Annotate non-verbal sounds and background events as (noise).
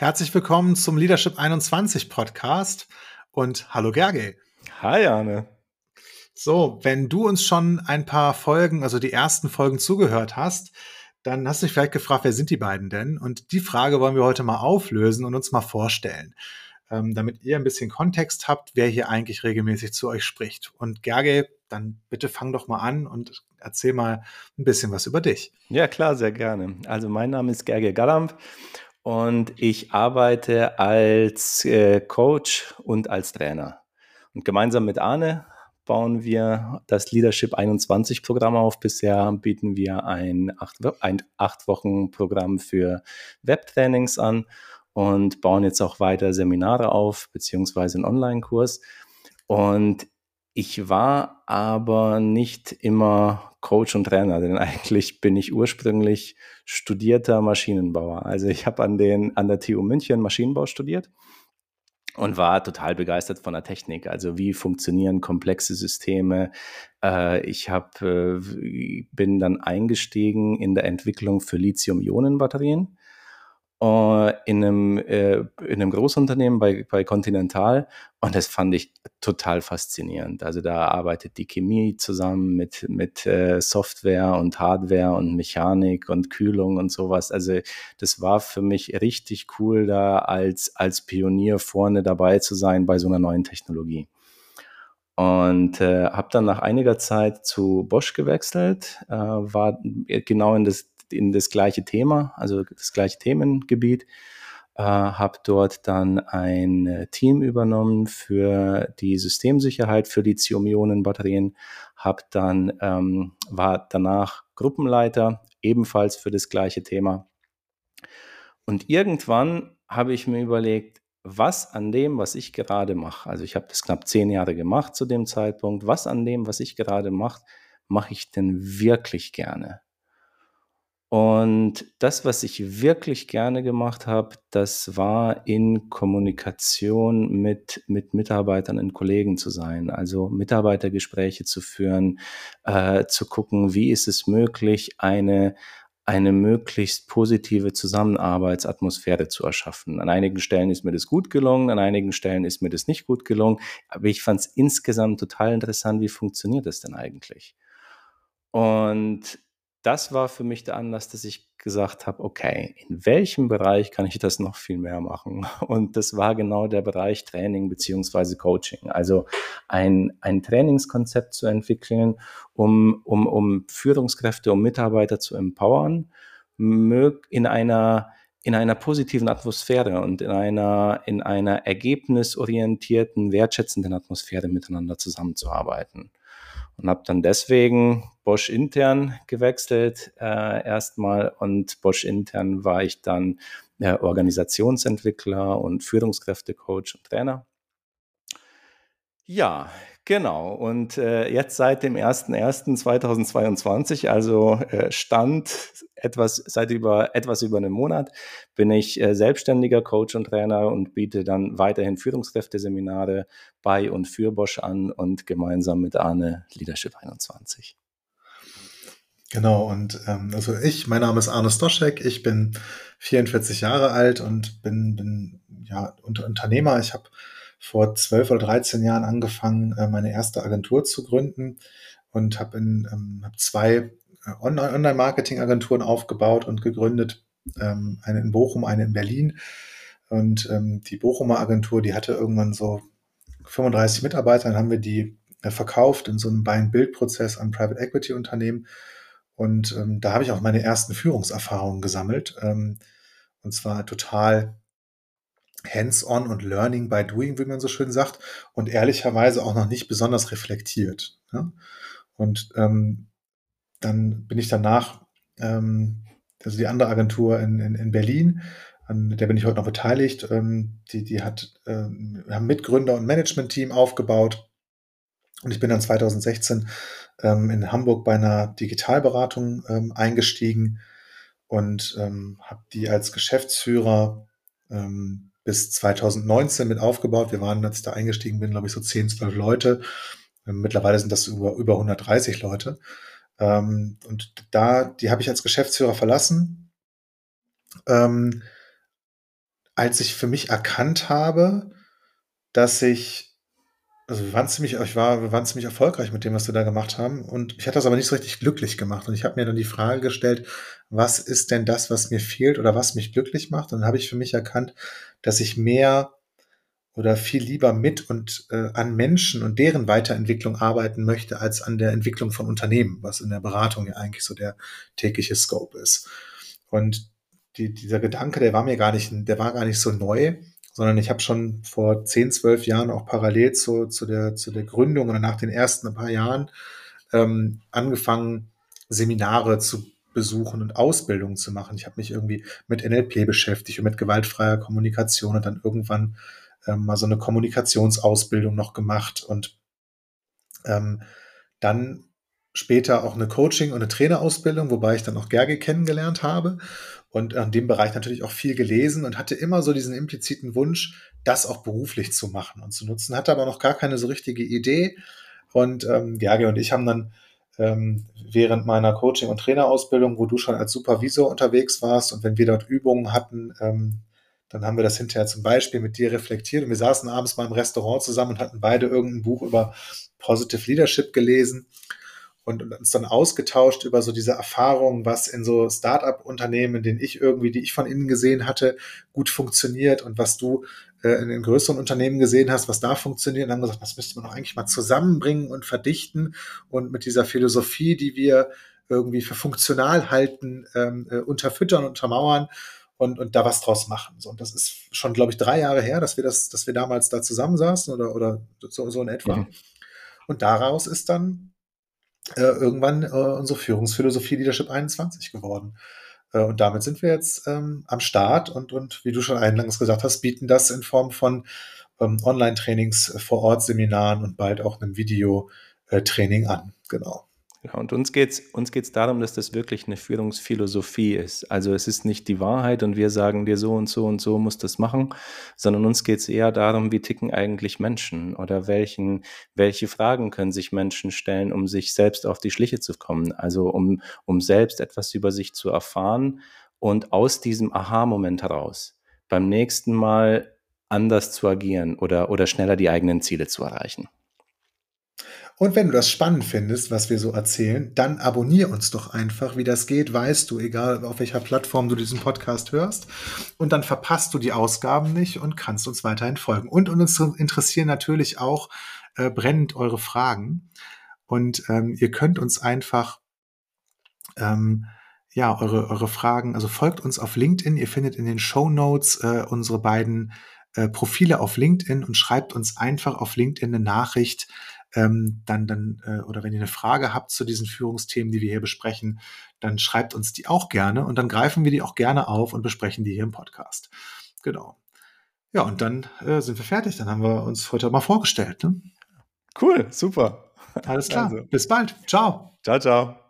Herzlich willkommen zum Leadership 21 Podcast und hallo Gerge. Hi Arne. So, wenn du uns schon ein paar Folgen, also die ersten Folgen zugehört hast, dann hast du dich vielleicht gefragt, wer sind die beiden denn? Und die Frage wollen wir heute mal auflösen und uns mal vorstellen, ähm, damit ihr ein bisschen Kontext habt, wer hier eigentlich regelmäßig zu euch spricht. Und Gerge, dann bitte fang doch mal an und erzähl mal ein bisschen was über dich. Ja, klar, sehr gerne. Also mein Name ist Gerge Gallamp und ich arbeite als äh, Coach und als Trainer. Und gemeinsam mit Arne bauen wir das Leadership 21 Programm auf. Bisher bieten wir ein acht, ein acht Wochen Programm für Webtrainings an und bauen jetzt auch weiter Seminare auf, beziehungsweise einen Online-Kurs. Und ich war aber nicht immer Coach und Trainer, (laughs) denn eigentlich bin ich ursprünglich studierter Maschinenbauer. Also ich habe an, an der TU München Maschinenbau studiert und war total begeistert von der Technik. Also wie funktionieren komplexe Systeme. Äh, ich hab, äh, bin dann eingestiegen in der Entwicklung für Lithium-Ionen-Batterien äh, in, einem, äh, in einem Großunternehmen bei, bei Continental und das fand ich total faszinierend. Also da arbeitet die Chemie zusammen mit, mit äh, Software und Hardware und Mechanik und Kühlung und sowas. Also das war für mich richtig cool, da als, als Pionier vorne dabei zu sein bei so einer neuen Technologie. Und äh, habe dann nach einiger Zeit zu Bosch gewechselt, äh, war genau in das in das gleiche Thema, also das gleiche Themengebiet. Äh, habe dort dann ein äh, Team übernommen für die Systemsicherheit für Lithium-Ionen-Batterien, habe dann ähm, war danach Gruppenleiter ebenfalls für das gleiche Thema. Und irgendwann habe ich mir überlegt, was an dem, was ich gerade mache, also ich habe das knapp zehn Jahre gemacht zu dem Zeitpunkt, was an dem, was ich gerade mache, mache ich denn wirklich gerne? Und das, was ich wirklich gerne gemacht habe, das war in Kommunikation mit, mit Mitarbeitern und Kollegen zu sein. Also Mitarbeitergespräche zu führen, äh, zu gucken, wie ist es möglich, eine, eine möglichst positive Zusammenarbeitsatmosphäre zu erschaffen. An einigen Stellen ist mir das gut gelungen, an einigen Stellen ist mir das nicht gut gelungen, aber ich fand es insgesamt total interessant, wie funktioniert das denn eigentlich? Und das war für mich der Anlass, dass ich gesagt habe, okay, in welchem Bereich kann ich das noch viel mehr machen? (laughs) Und das war genau der Bereich Training beziehungsweise Coaching. Also ein, ein Trainingskonzept zu entwickeln, um, um, um Führungskräfte, um Mitarbeiter zu empowern, in einer in einer positiven Atmosphäre und in einer, in einer ergebnisorientierten, wertschätzenden Atmosphäre miteinander zusammenzuarbeiten und habe dann deswegen Bosch intern gewechselt äh, erstmal und Bosch intern war ich dann äh, Organisationsentwickler und Führungskräftecoach und Trainer. Ja, genau. Und äh, jetzt seit dem 01.01.2022, also äh, Stand etwas, seit über etwas über einem Monat, bin ich äh, selbstständiger Coach und Trainer und biete dann weiterhin Führungskräfteseminare bei und für Bosch an und gemeinsam mit Arne Leadership 21. Genau, und ähm, also ich, mein Name ist Arne Stoschek, ich bin 44 Jahre alt und bin, bin ja, Unternehmer. Ich habe vor 12 oder 13 Jahren angefangen, äh, meine erste Agentur zu gründen und habe ähm, hab zwei Online-Marketing-Agenturen aufgebaut und gegründet. Ähm, eine in Bochum, eine in Berlin. Und ähm, die Bochumer Agentur, die hatte irgendwann so 35 Mitarbeiter, dann haben wir die äh, verkauft in so einem Buy-and-Build-Prozess an Private Equity Unternehmen. Und ähm, da habe ich auch meine ersten Führungserfahrungen gesammelt. Ähm, und zwar total hands-on und learning by doing, wie man so schön sagt, und ehrlicherweise auch noch nicht besonders reflektiert. Ja? Und ähm, dann bin ich danach, ähm, also die andere Agentur in, in, in Berlin, an der bin ich heute noch beteiligt, ähm, die, die hat, ähm, haben Mitgründer und Management-Team aufgebaut. Und ich bin dann 2016 ähm, in Hamburg bei einer Digitalberatung ähm, eingestiegen und ähm, habe die als Geschäftsführer ähm, bis 2019 mit aufgebaut. Wir waren, als ich da eingestiegen bin, glaube ich, so 10, 12 Leute. Ähm, mittlerweile sind das über, über 130 Leute. Ähm, und da, die habe ich als Geschäftsführer verlassen. Ähm, als ich für mich erkannt habe, dass ich, also wir waren ziemlich, ich war, wir waren ziemlich erfolgreich mit dem, was wir da gemacht haben. Und ich hatte das aber nicht so richtig glücklich gemacht. Und ich habe mir dann die Frage gestellt, was ist denn das, was mir fehlt oder was mich glücklich macht? Und dann habe ich für mich erkannt, dass ich mehr oder viel lieber mit und äh, an Menschen und deren Weiterentwicklung arbeiten möchte, als an der Entwicklung von Unternehmen, was in der Beratung ja eigentlich so der tägliche Scope ist. Und die, dieser Gedanke, der war mir gar nicht, der war gar nicht so neu, sondern ich habe schon vor 10, 12 Jahren auch parallel zu, zu, der, zu der Gründung oder nach den ersten paar Jahren ähm, angefangen, Seminare zu besuchen und Ausbildungen zu machen. Ich habe mich irgendwie mit NLP beschäftigt und mit gewaltfreier Kommunikation und dann irgendwann ähm, mal so eine Kommunikationsausbildung noch gemacht und ähm, dann später auch eine Coaching- und eine Trainerausbildung, wobei ich dann auch Gerge kennengelernt habe und in dem Bereich natürlich auch viel gelesen und hatte immer so diesen impliziten Wunsch, das auch beruflich zu machen und zu nutzen, hatte aber noch gar keine so richtige Idee. Und ähm, Gerge und ich haben dann ähm, während meiner Coaching- und Trainerausbildung, wo du schon als Supervisor unterwegs warst und wenn wir dort Übungen hatten, ähm, dann haben wir das hinterher zum Beispiel mit dir reflektiert und wir saßen abends mal im Restaurant zusammen und hatten beide irgendein Buch über Positive Leadership gelesen und, uns dann ausgetauscht über so diese Erfahrungen, was in so Start-up-Unternehmen, denen ich irgendwie, die ich von innen gesehen hatte, gut funktioniert und was du äh, in den größeren Unternehmen gesehen hast, was da funktioniert. Und haben gesagt, das müsste man doch eigentlich mal zusammenbringen und verdichten und mit dieser Philosophie, die wir irgendwie für funktional halten, ähm, äh, unterfüttern, untermauern und, und da was draus machen. So, und das ist schon, glaube ich, drei Jahre her, dass wir das, dass wir damals da zusammensaßen oder, oder so, so in etwa. Mhm. Und daraus ist dann äh, irgendwann äh, unsere Führungsphilosophie Leadership 21 geworden. Äh, und damit sind wir jetzt ähm, am Start und, und wie du schon eingangs gesagt hast, bieten das in Form von ähm, Online-Trainings, äh, vor Ort Seminaren und bald auch einem Videotraining an. Genau. Ja, und uns geht es uns geht's darum, dass das wirklich eine Führungsphilosophie ist. Also es ist nicht die Wahrheit und wir sagen dir so und so und so musst das machen, sondern uns geht es eher darum, wie ticken eigentlich Menschen oder welchen, welche Fragen können sich Menschen stellen, um sich selbst auf die Schliche zu kommen. Also um, um selbst etwas über sich zu erfahren und aus diesem Aha-Moment heraus beim nächsten Mal anders zu agieren oder, oder schneller die eigenen Ziele zu erreichen. Und wenn du das spannend findest, was wir so erzählen, dann abonnier uns doch einfach. Wie das geht, weißt du, egal auf welcher Plattform du diesen Podcast hörst. Und dann verpasst du die Ausgaben nicht und kannst uns weiterhin folgen. Und uns interessieren natürlich auch äh, brennend eure Fragen. Und ähm, ihr könnt uns einfach ähm, ja eure, eure Fragen, also folgt uns auf LinkedIn. Ihr findet in den Show Notes äh, unsere beiden äh, Profile auf LinkedIn und schreibt uns einfach auf LinkedIn eine Nachricht ähm, dann, dann, äh, oder wenn ihr eine Frage habt zu diesen Führungsthemen, die wir hier besprechen, dann schreibt uns die auch gerne und dann greifen wir die auch gerne auf und besprechen die hier im Podcast. Genau. Ja, und dann äh, sind wir fertig. Dann haben wir uns heute mal vorgestellt. Ne? Cool, super. Alles (laughs) klar. Also. Bis bald. Ciao. Ciao, ciao.